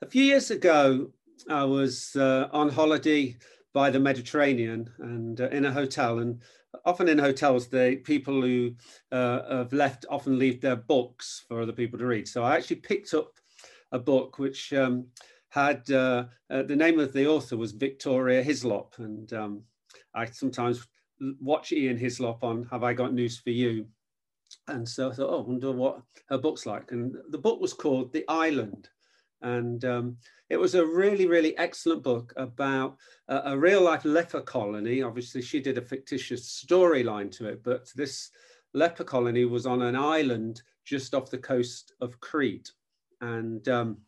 A few years ago, I was uh, on holiday by the Mediterranean and uh, in a hotel. And often in hotels, the people who uh, have left often leave their books for other people to read. So I actually picked up a book which um, had uh, uh, the name of the author was Victoria Hislop, and um, I sometimes watch Ian Hislop on Have I Got News for You? And so I thought, oh, I wonder what her book's like. And the book was called The Island. And um, it was a really, really excellent book about a, a real life leper colony. Obviously, she did a fictitious storyline to it, but this leper colony was on an island just off the coast of Crete. And um,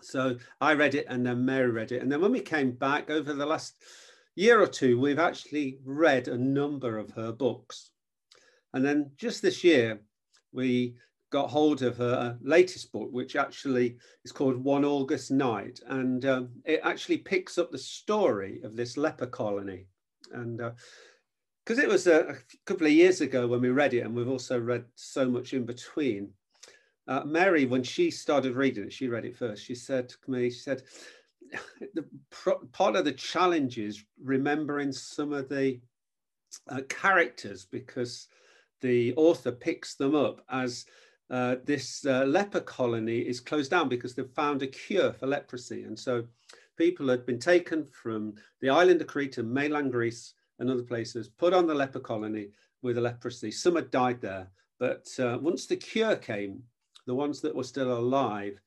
so I read it and then Mary read it. And then when we came back over the last year or two, we've actually read a number of her books. And then just this year, we got hold of her latest book, which actually is called One August Night. And um, it actually picks up the story of this leper colony. And because uh, it was a, a, couple of years ago when we read it, and we've also read so much in between. Uh, Mary, when she started reading it, she read it first. She said to me, she said, the part of the challenge is remembering some of the uh, characters because the author picks them up as uh, this uh, leper colony is closed down because they've found a cure for leprosy. And so people had been taken from the island of Crete and mainland Greece and other places, put on the leper colony with the leprosy. Some had died there. But uh, once the cure came, the ones that were still alive,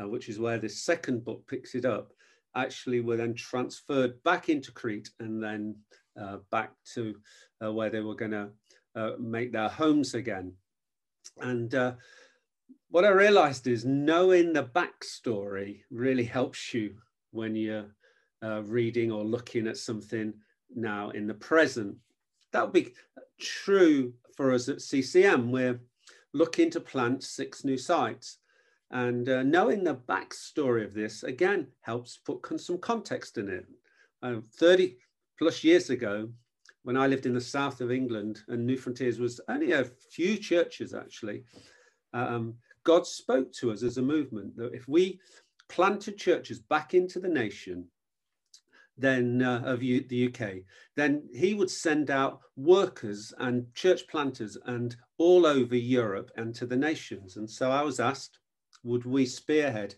uh, which is where this second book picks it up, actually were then transferred back into Crete and then uh, back to uh, where they were going to make their homes again. And uh, what I realized is knowing the backstory really helps you when you're uh, reading or looking at something now in the present. That would be true for us at CCM. We're looking to plant six new sites. And uh, knowing the backstory of this, again, helps put some context in it. Uh, 30 plus years ago, when I lived in the south of England and Newfrontiers was only a few churches actually, um, God spoke to us as a movement that if we planted churches back into the nation, then uh, of U the UK, then he would send out workers and church planters and all over Europe and to the nations. And so I was asked, would we spearhead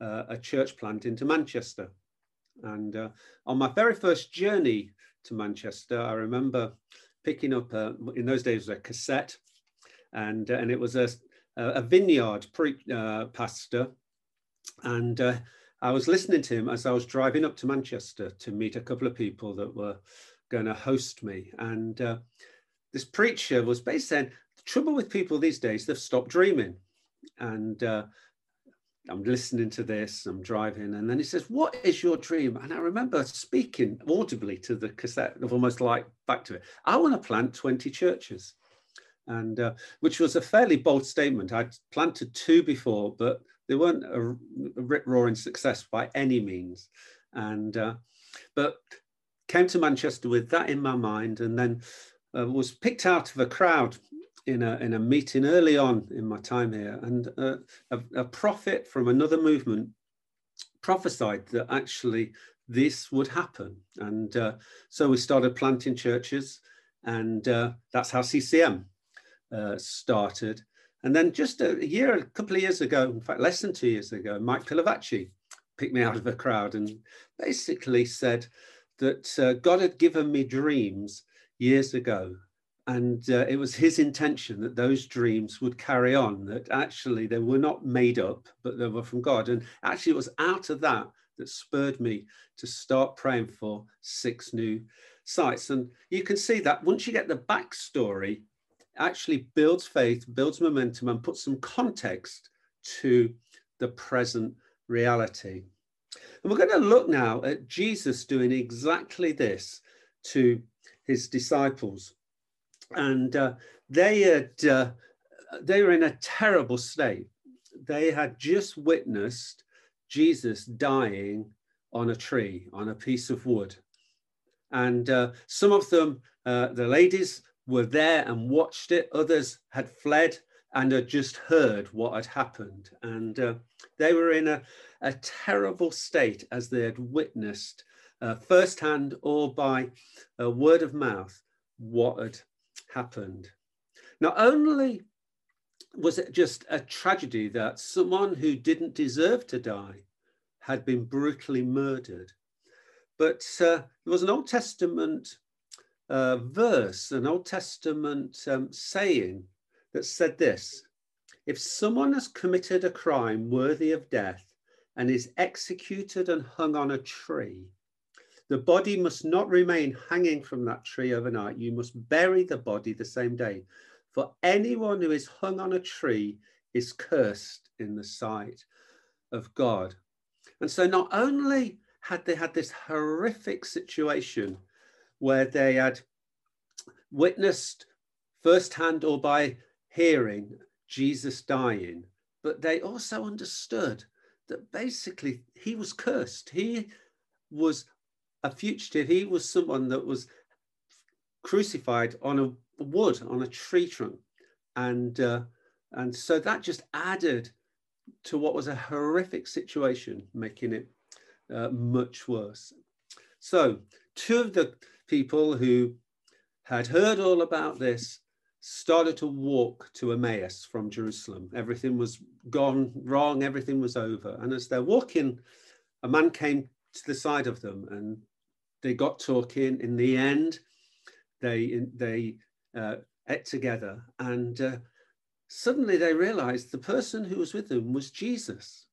uh, a church plant into Manchester? And uh, on my very first journey to Manchester, I remember picking up, a, in those days, a cassette, and, uh, and it was a, a vineyard pre, uh, pastor. And uh, I was listening to him as I was driving up to Manchester to meet a couple of people that were going to host me. And uh, this preacher was basically saying, the trouble with people these days, they've stopped dreaming and uh, I'm listening to this, I'm driving, and then he says, What is your dream? And I remember speaking audibly to the cassette, of almost like back to it. I want to plant 20 churches. And uh, which was a fairly bold statement. I'd planted two before, but they weren't a, rip roaring success by any means. And uh, but came to Manchester with that in my mind, and then uh, was picked out of a crowd in a, in a meeting early on in my time here, and uh, a, a prophet from another movement prophesied that actually this would happen. And uh, so we started planting churches, and uh, that's how CCM uh, started. And then just a year, a couple of years ago, in fact, less than two years ago, Mike Pilavachi picked me out of a crowd and basically said that uh, God had given me dreams years ago and uh, it was his intention that those dreams would carry on that actually they were not made up but they were from god. And actually it was out of that that spurred me to start praying for six new sites. And you can see that once you get the backstory actually builds faith builds momentum and puts some context to the present reality. And we're going to look now at jesus doing exactly this to his disciples and uh, they had uh, they were in a terrible state. They had just witnessed Jesus dying on a tree, on a piece of wood, and uh, some of them, uh, the ladies, were there and watched it. Others had fled and had just heard what had happened. And uh, they were in a, a terrible state as they had witnessed uh, firsthand or by word of mouth what had happened. Not only was it just a tragedy that someone who didn't deserve to die had been brutally murdered, but uh, there was an Old Testament uh, verse, an Old Testament um, saying that said this If someone has committed a crime worthy of death and is executed and hung on a tree, the body must not remain hanging from that tree overnight. You must bury the body the same day. For anyone who is hung on a tree is cursed in the sight of God. And so, not only had they had this horrific situation where they had witnessed firsthand or by hearing Jesus dying, but they also understood that basically he was cursed. He was a fugitive. He was someone that was crucified on a wood, on a tree trunk. And, uh, and so that just added to what was a horrific situation, making it uh, much worse. So, two of the people who had heard all about this started to walk to Emmaus from Jerusalem. Everything was gone wrong, everything was over. And as they're walking, a man came to the side of them and they got talking. In the end, they, they uh, ate together and uh, suddenly they realized the person who was with them was Jesus.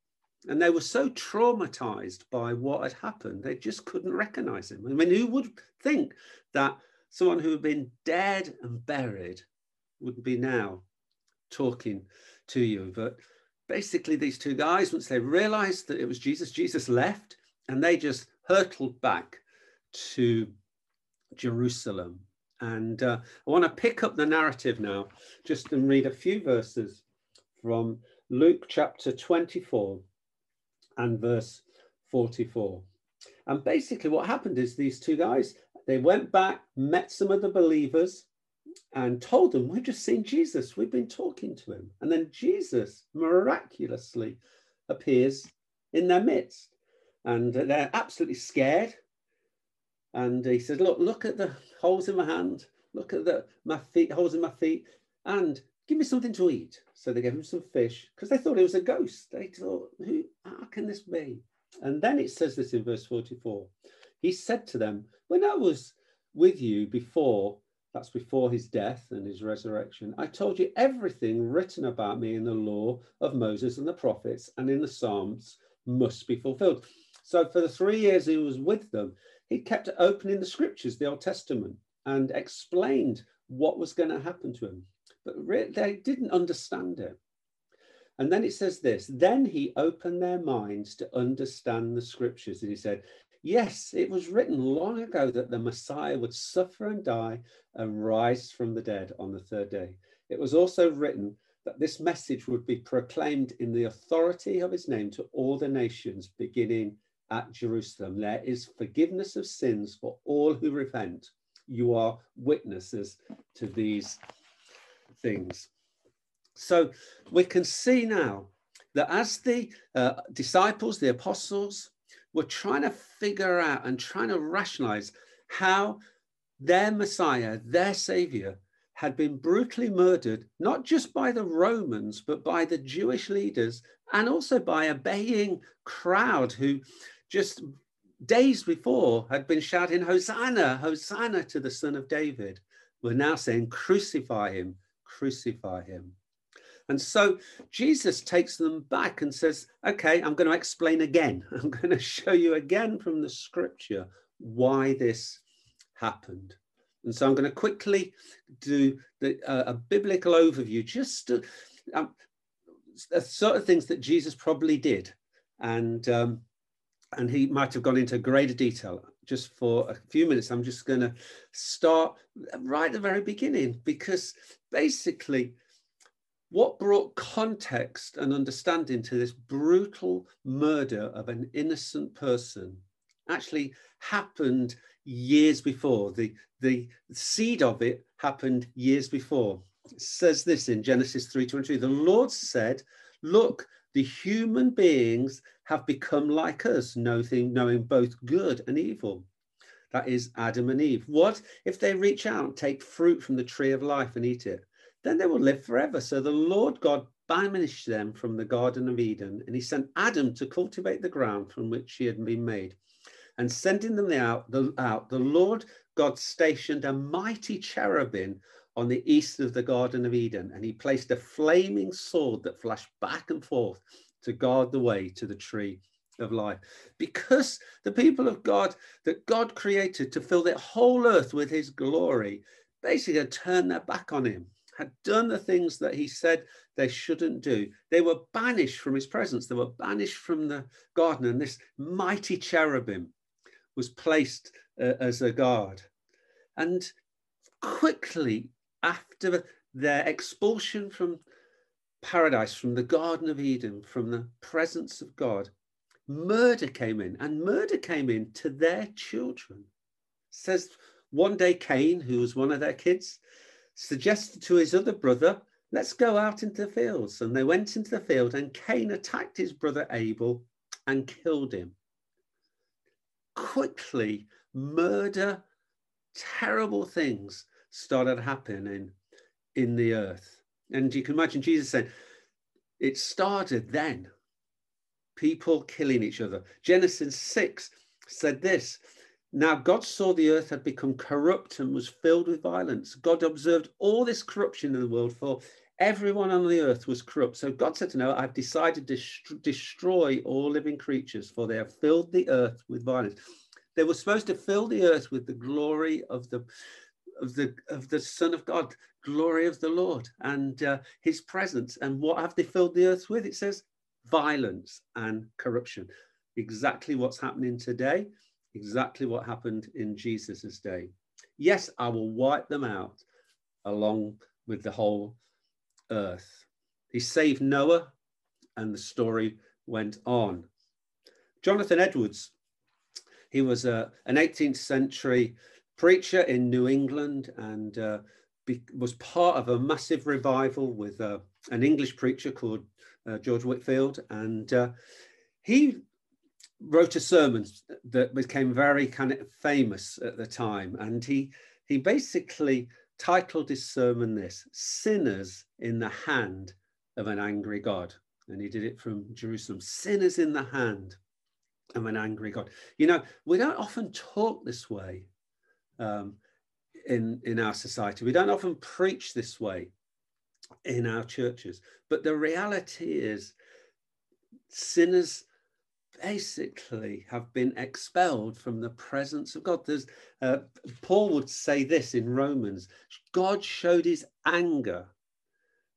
And they were so traumatized by what had happened, they just couldn't recognize him. I mean, who would think that someone who had been dead and buried would be now talking to you? But basically, these two guys, once they realized that it was Jesus, Jesus left and they just hurtled back to Jerusalem. And uh, I want to pick up the narrative now, just and read a few verses from Luke chapter 24 and verse 44. And basically, what happened is these two guys they went back, met some of the believers, and told them, We've just seen Jesus. We've been talking to him. And then Jesus miraculously appears in their midst. And they're absolutely scared. And he said, Look, look at the holes in my hand. Look at the my feet, holes in my feet. And give me something to eat. So they gave him some fish because they thought it was a ghost. They thought, Who how can this be? And then it says this in verse 44. He said to them, When I was with you before, that's before his death and his resurrection, I told you everything written about me in the law of Moses and the prophets and in the Psalms must be fulfilled. So for the three years he was with them, he kept opening the scriptures, the Old Testament, and explained what was going to happen to him. But they didn't understand it. And then it says this then he opened their minds to understand the scriptures. And he said, Yes, it was written long ago that the Messiah would suffer and die and rise from the dead on the third day. It was also written that this message would be proclaimed in the authority of his name to all the nations, beginning at Jerusalem. There is forgiveness of sins for all who repent. You are witnesses to these things. So we can see now that as the uh, disciples, the apostles, were trying to figure out and trying to rationalize how their Messiah, their Savior, had been brutally murdered, not just by the Romans, but by the Jewish leaders and also by a baying crowd who just days before had been shouting, Hosanna, Hosanna to the Son of David, were now saying, Crucify him, crucify him. And so Jesus takes them back and says, Okay, I'm going to explain again. I'm going to show you again from the scripture why this happened. And so I'm going to quickly do the, uh, a biblical overview, just to, um, sort of things that Jesus probably did. And, um, and he might have gone into greater detail. Just for a few minutes, I'm just going to start right at the very beginning because basically, what brought context and understanding to this brutal murder of an innocent person actually happened years before. The, the seed of it happened years before. It says this in Genesis 3:23. The Lord said, Look, the human beings have become like us, knowing, knowing both good and evil. That is Adam and Eve. What if they reach out, take fruit from the tree of life and eat it? Then they will live forever. So the Lord God banished them from the Garden of Eden, and he sent Adam to cultivate the ground from which he had been made. And sending them out, the, out, the Lord God stationed a mighty cherubim on the east of the Garden of Eden, and he placed a flaming sword that flashed back and forth to guard the way to the tree of life. Because the people of God that God created to fill the whole earth with his glory basically had turned their back on him, had done the things that he said they shouldn't do. They were banished from his presence, they were banished from the garden, and this mighty cherubim was placed uh, as a guard. And quickly after their expulsion from paradise, from the Garden of Eden, from the presence of God, murder came in, and murder came in to their children. says one day Cain, who was one of their kids, suggested to his other brother, Let's go out into the fields. And they went into the field, and Cain attacked his brother Abel and killed him. Quickly, murder, terrible things started happening in the earth. And you can imagine Jesus saying, it started then. People killing each other. Genesis 6 said this Now God saw the earth had become corrupt and was filled with violence. God observed all this corruption in the world, for everyone on the earth was corrupt. So God said to Noah, I've decided to destroy all living creatures, for they have filled the earth with violence. They were supposed to fill the earth with the glory of the of the of the Son of God, glory of the Lord, and uh, His presence. And what have they filled the earth with? It says violence and corruption. Exactly what's happening today. Exactly what happened in Jesus's day. Yes, I will wipe them out along with the whole earth. He saved Noah, and the story went on. Jonathan Edwards, he was a, uh, an 18th century preacher in New England and uh, be, was part of a massive revival with uh, an English preacher called uh, George Whitefield. And uh, he wrote a sermon that became very kind of famous at the time. And he, he basically titled his sermon this Sinners in the Hand of an Angry God. And he did it from Jerusalem Sinners in the Hand of an Angry God. You know, we don't often talk this way um, in, in our society. We don't often preach this way in our churches. But the reality is, sinners basically have been expelled from the presence of God. There's, uh, Paul would say this in Romans God showed his anger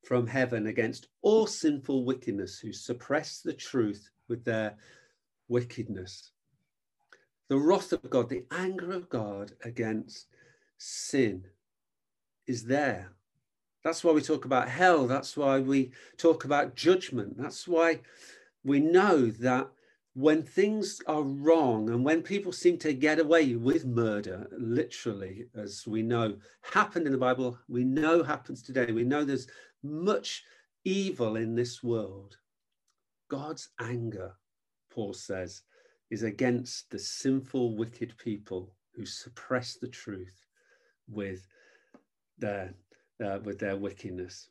from heaven against all sinful wickedness who suppress the truth with their wickedness the wrath of God, the anger of God against sin is there. That's why we talk about hell. That's why we talk about judgment. That's why we know that when things are wrong and when people seem to get away with murder, literally, as we know happened in the Bible, we know happens today, we know there's much evil in this world. God's anger, Paul says, is against the sinful, wicked people who suppress the truth with their, uh, with their wickedness.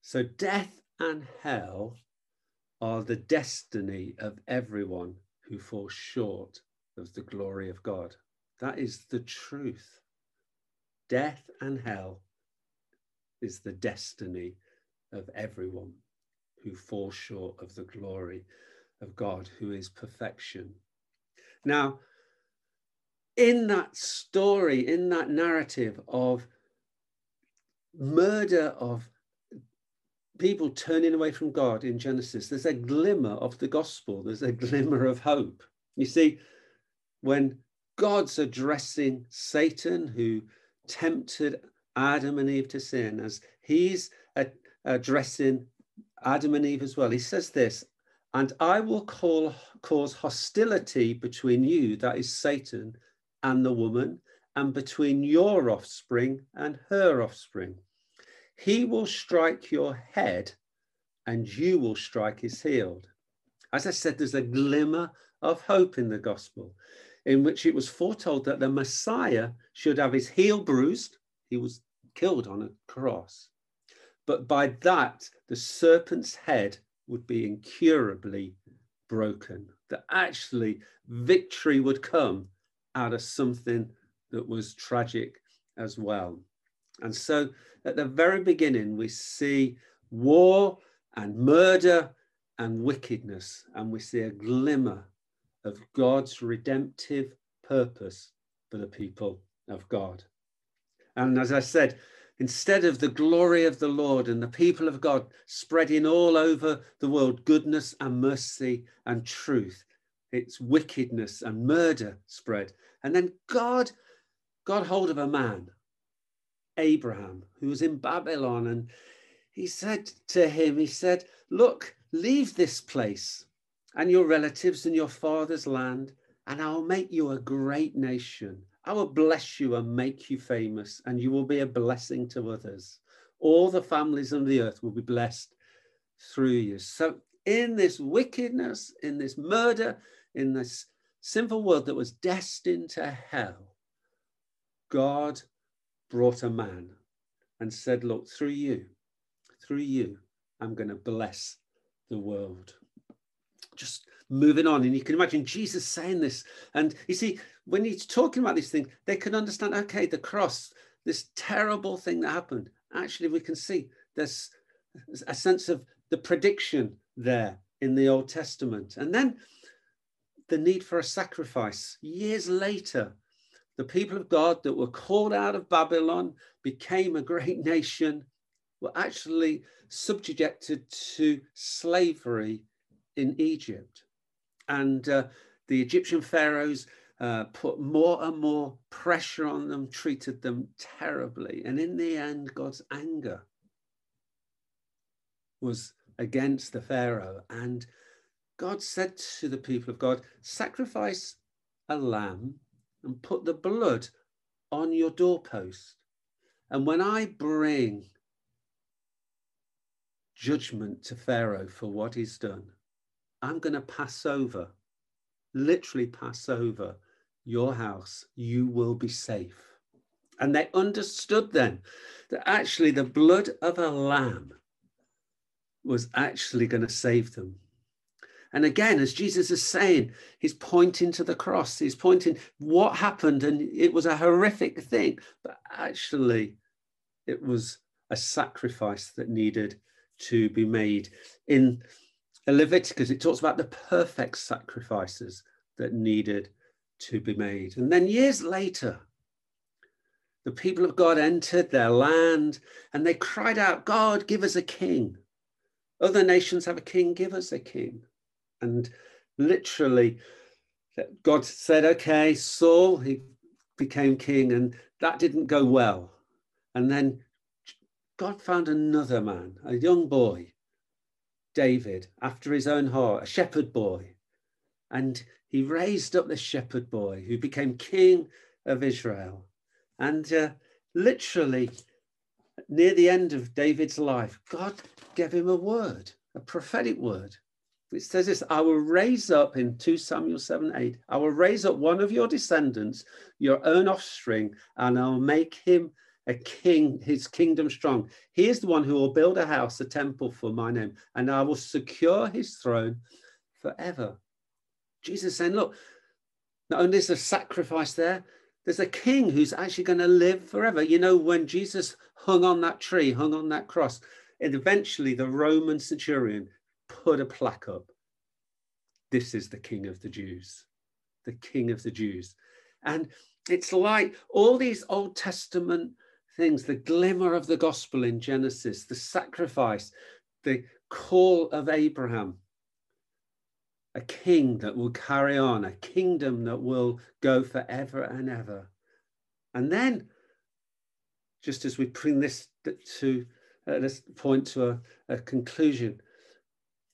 So, death and hell are the destiny of everyone who falls short of the glory of God. That is the truth. Death and hell is the destiny of everyone who falls short of the glory of God, who is perfection now, in that story, in that narrative of murder of people turning away from God in Genesis, there's a glimmer of the gospel, there's a glimmer of hope. You see, when God's addressing Satan, who tempted Adam and Eve to sin, as he's addressing Adam and Eve as well, he says this and I will call, cause hostility between you, that is Satan, and the woman, and between your offspring and her offspring. He will strike your head and you will strike his heel. As I said, there's a glimmer of hope in the gospel in which it was foretold that the Messiah should have his heel bruised. He was killed on a cross. But by that, the serpent's head would be incurably broken. That actually victory would come out of something that was tragic as well. And so at the very beginning, we see war and murder and wickedness, and we see a glimmer of God's redemptive purpose for the people of God. And as I said, instead of the glory of the Lord and the people of God spreading all over the world goodness and mercy and truth, it's wickedness and murder spread. And then God got hold of a man, Abraham, who was in Babylon. And he said to him, He said, Look, leave this place and your relatives and your father's land, and I'll make you a great nation. I will bless you and make you famous, and you will be a blessing to others. All the families on the earth will be blessed through you. So, in this wickedness, in this murder, in this sinful world that was destined to hell, God brought a man and said, Look, through you, through you, I'm going to bless the world just moving on. And you can imagine Jesus saying this. And you see, when he's talking about these things, they can understand, okay, the cross, this terrible thing that happened. Actually, we can see there's a sense of the prediction there in the Old Testament. And then the need for a sacrifice. Years later, the people of God that were called out of Babylon became a great nation, were actually subjected to slavery in Egypt. And uh, the Egyptian pharaohs uh, put more and more pressure on them, treated them terribly. And in the end, God's anger was against the Pharaoh. And God said to the people of God, Sacrifice a lamb and put the blood on your doorpost. And when I bring judgment to Pharaoh for what he's done, I'm going to pass over, literally pass over your house. You will be safe. And they understood then that actually the blood of a lamb was actually going to save them. And again, as Jesus is saying, he's pointing to the cross, he's pointing what happened, and it was a horrific thing, but actually, it was a sacrifice that needed to be made. In Leviticus, it talks about the perfect sacrifices that needed to be made. And then years later, the people of God entered their land and they cried out, God, give us a king. Other nations have a king, give us a king. And literally, God said, okay, Saul, he became king, and that didn't go well. And then God found another man, a young boy, David after his own heart, a shepherd boy. And he raised up this shepherd boy who became king of Israel. And uh, literally, near the end of David's life, God gave him a word, a prophetic word. It says this I will raise up in 2 Samuel 7 8, I will raise up one of your descendants, your own offspring, and I'll make him a king, his kingdom strong. He is the one who will build a house, a temple for my name, and I will secure his throne forever. Jesus saying, Look, not only is a sacrifice there, there's a king who's actually going to live forever. You know, when Jesus hung on that tree, hung on that cross, and eventually the Roman centurion put a plaque up. This is the king of the Jews, the king of the Jews. And it's like all these Old Testament things the glimmer of the gospel in Genesis, the sacrifice, the call of Abraham, a king that will carry on, a kingdom that will go forever and ever. And then, just as we bring this to uh, this point to a, a conclusion,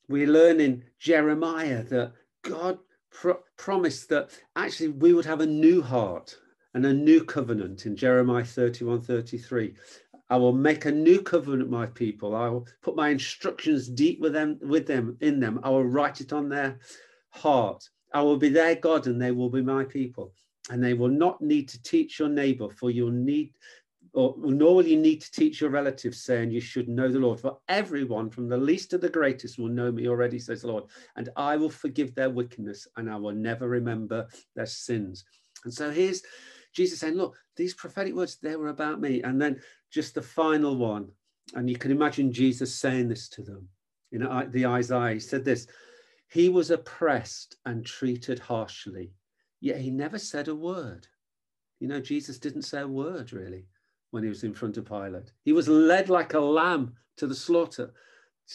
we learn in Jeremiah that God pro- promised that actually we would have a new heart and a new covenant in Jeremiah 31 33. I will make a new covenant my people. I will put my instructions deep with them, with them, in them. I will write it on their heart. I will be their God and they will be my people. And they will not need to teach your neighbor, for you'll need, or nor will you need to teach your relatives, saying you should know the Lord. For everyone, from the least to the greatest, will know me already, says the Lord. And I will forgive their wickedness and I will never remember their sins. And so here's Jesus saying, Look, these prophetic words, they were about me. And then just the final one. And you can imagine Jesus saying this to them. You know, the Isaiah, he said this He was oppressed and treated harshly, yet he never said a word. You know, Jesus didn't say a word really when he was in front of Pilate. He was led like a lamb to the slaughter.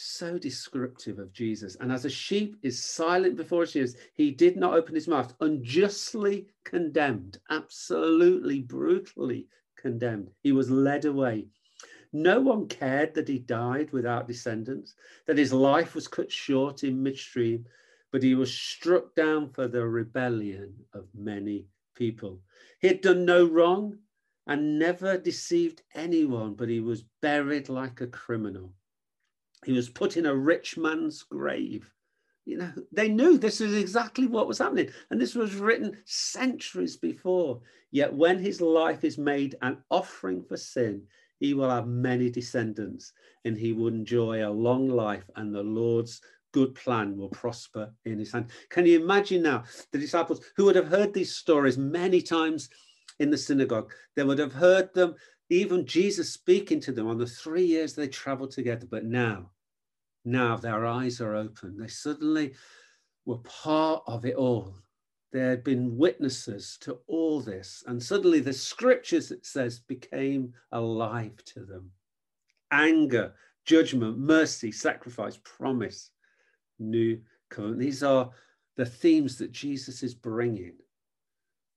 So descriptive of Jesus. And as a sheep is silent before his shears, he did not open his mouth, unjustly condemned, absolutely brutally condemned. He was led away. No one cared that he died without descendants, that his life was cut short in midstream, but he was struck down for the rebellion of many people. He had done no wrong and never deceived anyone, but he was buried like a criminal. He was put in a rich man's grave. You know, they knew this was exactly what was happening. And this was written centuries before. Yet when his life is made an offering for sin, he will have many descendants and he will enjoy a long life and the Lord's good plan will prosper in his hand. Can you imagine now the disciples who would have heard these stories many times in the synagogue? They would have heard them, even Jesus speaking to them on the three years they traveled together. But now, now their eyes are open. They suddenly were part of it all. They had been witnesses to all this. And suddenly the scriptures, it says, became alive to them. Anger, judgment, mercy, sacrifice, promise, new covenant. These are the themes that Jesus is bringing.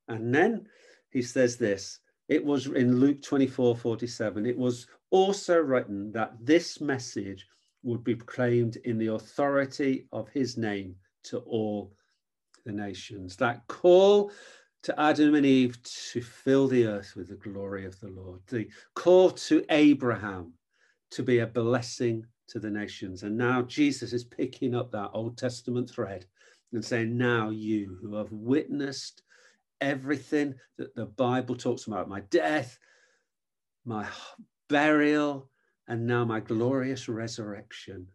And then he says this it was in Luke 24 47, it was also written that this message would be proclaimed in the authority of his name to all the nations. That call to Adam and Eve to fill the earth with the glory of the Lord, the call to Abraham to be a blessing to the nations. And now Jesus is picking up that Old Testament thread and saying, Now you who have witnessed everything that the Bible talks about my death, my burial, and now my glorious resurrection.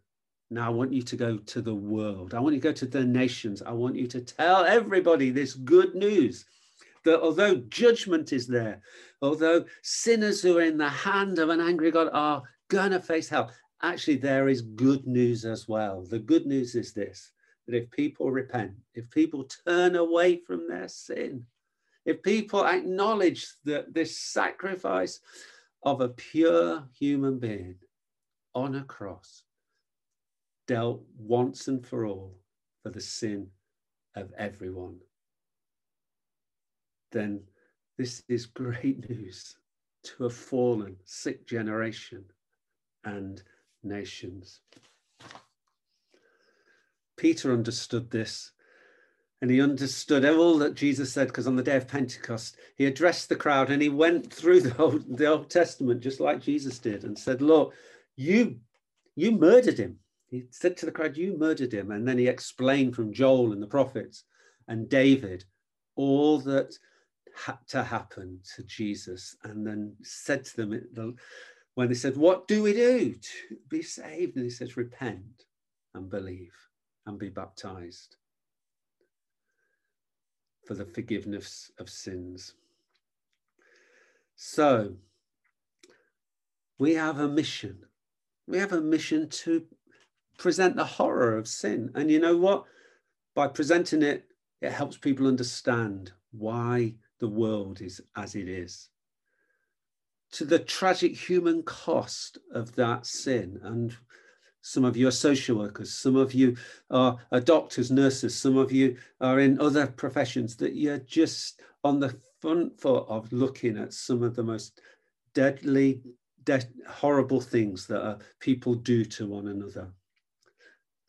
Now I want you to go to the world. I want you to go to the nations. I want you to tell everybody this good news that although judgment is there, although sinners who are in the hand of an angry God are going to face hell, actually there is good news as well. The good news is this that if people repent, if people turn away from their sin, if people acknowledge that this sacrifice of a pure human being on a cross dealt once and for all for the sin of everyone, then this is great news to a fallen, sick generation and nations. Peter understood this and he understood all that Jesus said because on the day of Pentecost, he addressed the crowd and he went through the Old, the Old Testament just like Jesus did and said, Look, you, you murdered him. He said to the crowd, You murdered him. And then he explained from Joel and the prophets and David all that had to happen to Jesus. And then said to them, when they said, What do we do to be saved? And he says, Repent and believe and be baptized for the forgiveness of sins. So, we have a mission. We have a mission to present the horror of sin. And you know what? By presenting it, it helps people understand why the world is as it is. To the tragic human cost of that sin. And some of you are social workers, some of you are, are doctors, nurses, some of you are in other professions that you're just on the front foot of looking at some of the most deadly, de- horrible things that uh, people do to one another.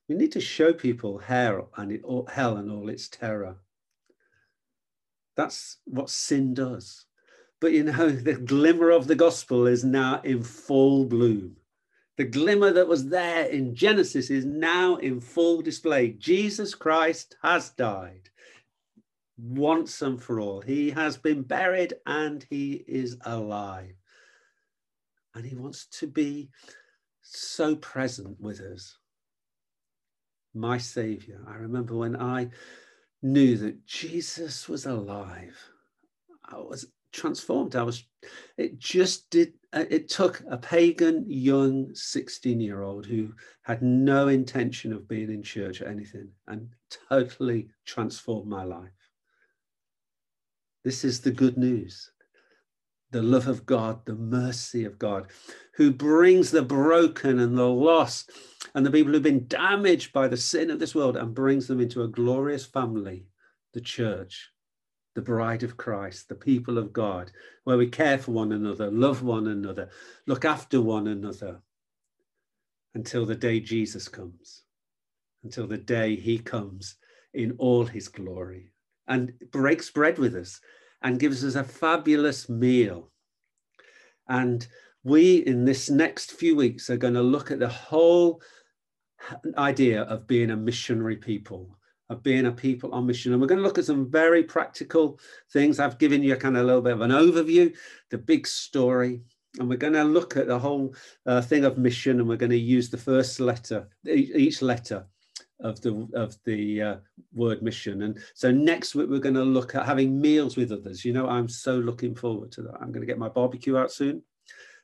We need to show people hell and, it, hell and all its terror. That's what sin does. But you know, the glimmer of the gospel is now in full bloom. The glimmer that was there in Genesis is now in full display. Jesus Christ has died once and for all. He has been buried and he is alive. And he wants to be so present with us. My Savior. I remember when I knew that Jesus was alive, I was transformed. I was, it just did, uh, it took a pagan young 16 year old who had no intention of being in church or anything and totally transformed my life. This is the good news the love of God, the mercy of God, who brings the broken and the lost and the people who've been damaged by the sin of this world and brings them into a glorious family, the church, the bride of Christ, the people of God, where we care for one another, love one another, look after one another until the day Jesus comes, until the day he comes in all his glory and breaks bread with us and gives us a fabulous meal. And we, in this next few weeks, are going to look at the whole idea of being a missionary people, of being a people on mission. And we're going to look at some very practical things. I've given you a kind of a little bit of an overview, the big story. And we're going to look at the whole uh, thing of mission, and we're going to use the first letter, each letter of the of the uh, word mission and so next week we're going to look at having meals with others you know i'm so looking forward to that i'm going to get my barbecue out soon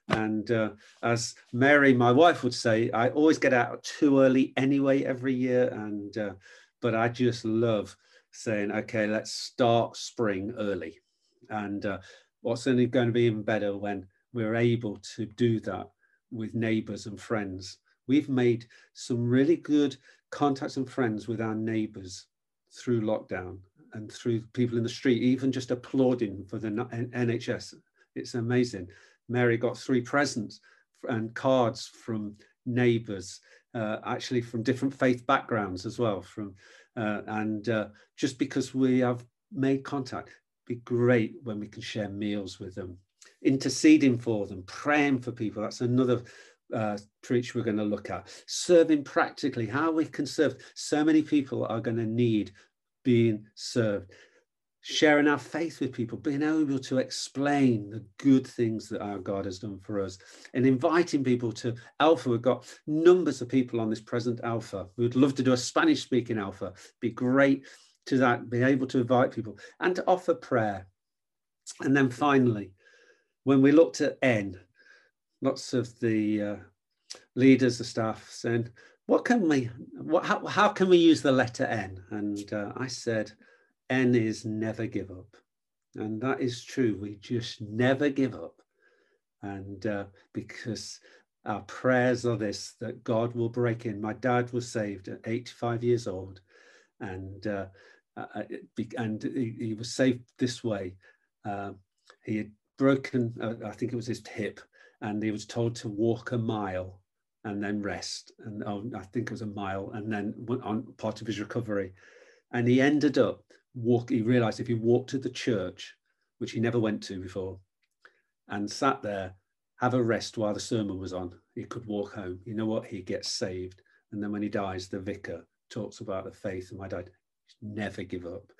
and uh, as mary my wife would say i always get out too early anyway every year and uh, but i just love saying okay let's start spring early and uh, what's only going to be even better when we're able to do that with neighbors and friends we've made some really good contacts and friends with our neighbours through lockdown and through people in the street, even just applauding for the NHS. It's amazing. Mary got three presents and cards from neighbours, uh, actually from different faith backgrounds as well. From uh, and uh, just because we have made contact, be great when we can share meals with them, interceding for them, praying for people. That's another uh, preach we're going to look at. Serving practically, how we can serve. So many people are going to need being served. Sharing our faith with people, being able to explain the good things that our God has done for us, and inviting people to Alpha. We've got numbers of people on this present Alpha. We would love to do a Spanish speaking Alpha. Be great to that, be able to invite people and to offer prayer. And then finally, when we looked at N, lots of the uh, leaders, the staff saying, what can we, what, how, how can we use the letter N? And uh, I said, N is never give up. And that is true. We just never give up. And uh, because our prayers are this, that God will break in. My dad was saved at 85 years old. And uh, uh, uh and he, was saved this way. Uh, he had broken, uh, I think it was his hip, and he was told to walk a mile and then rest. And oh, I think it was a mile, and then on part of his recovery. And he ended up walk. He realised if he walked to the church, which he never went to before, and sat there, have a rest while the sermon was on, he could walk home. You know what? He gets saved. And then when he dies, the vicar talks about the faith. And my dad never give up.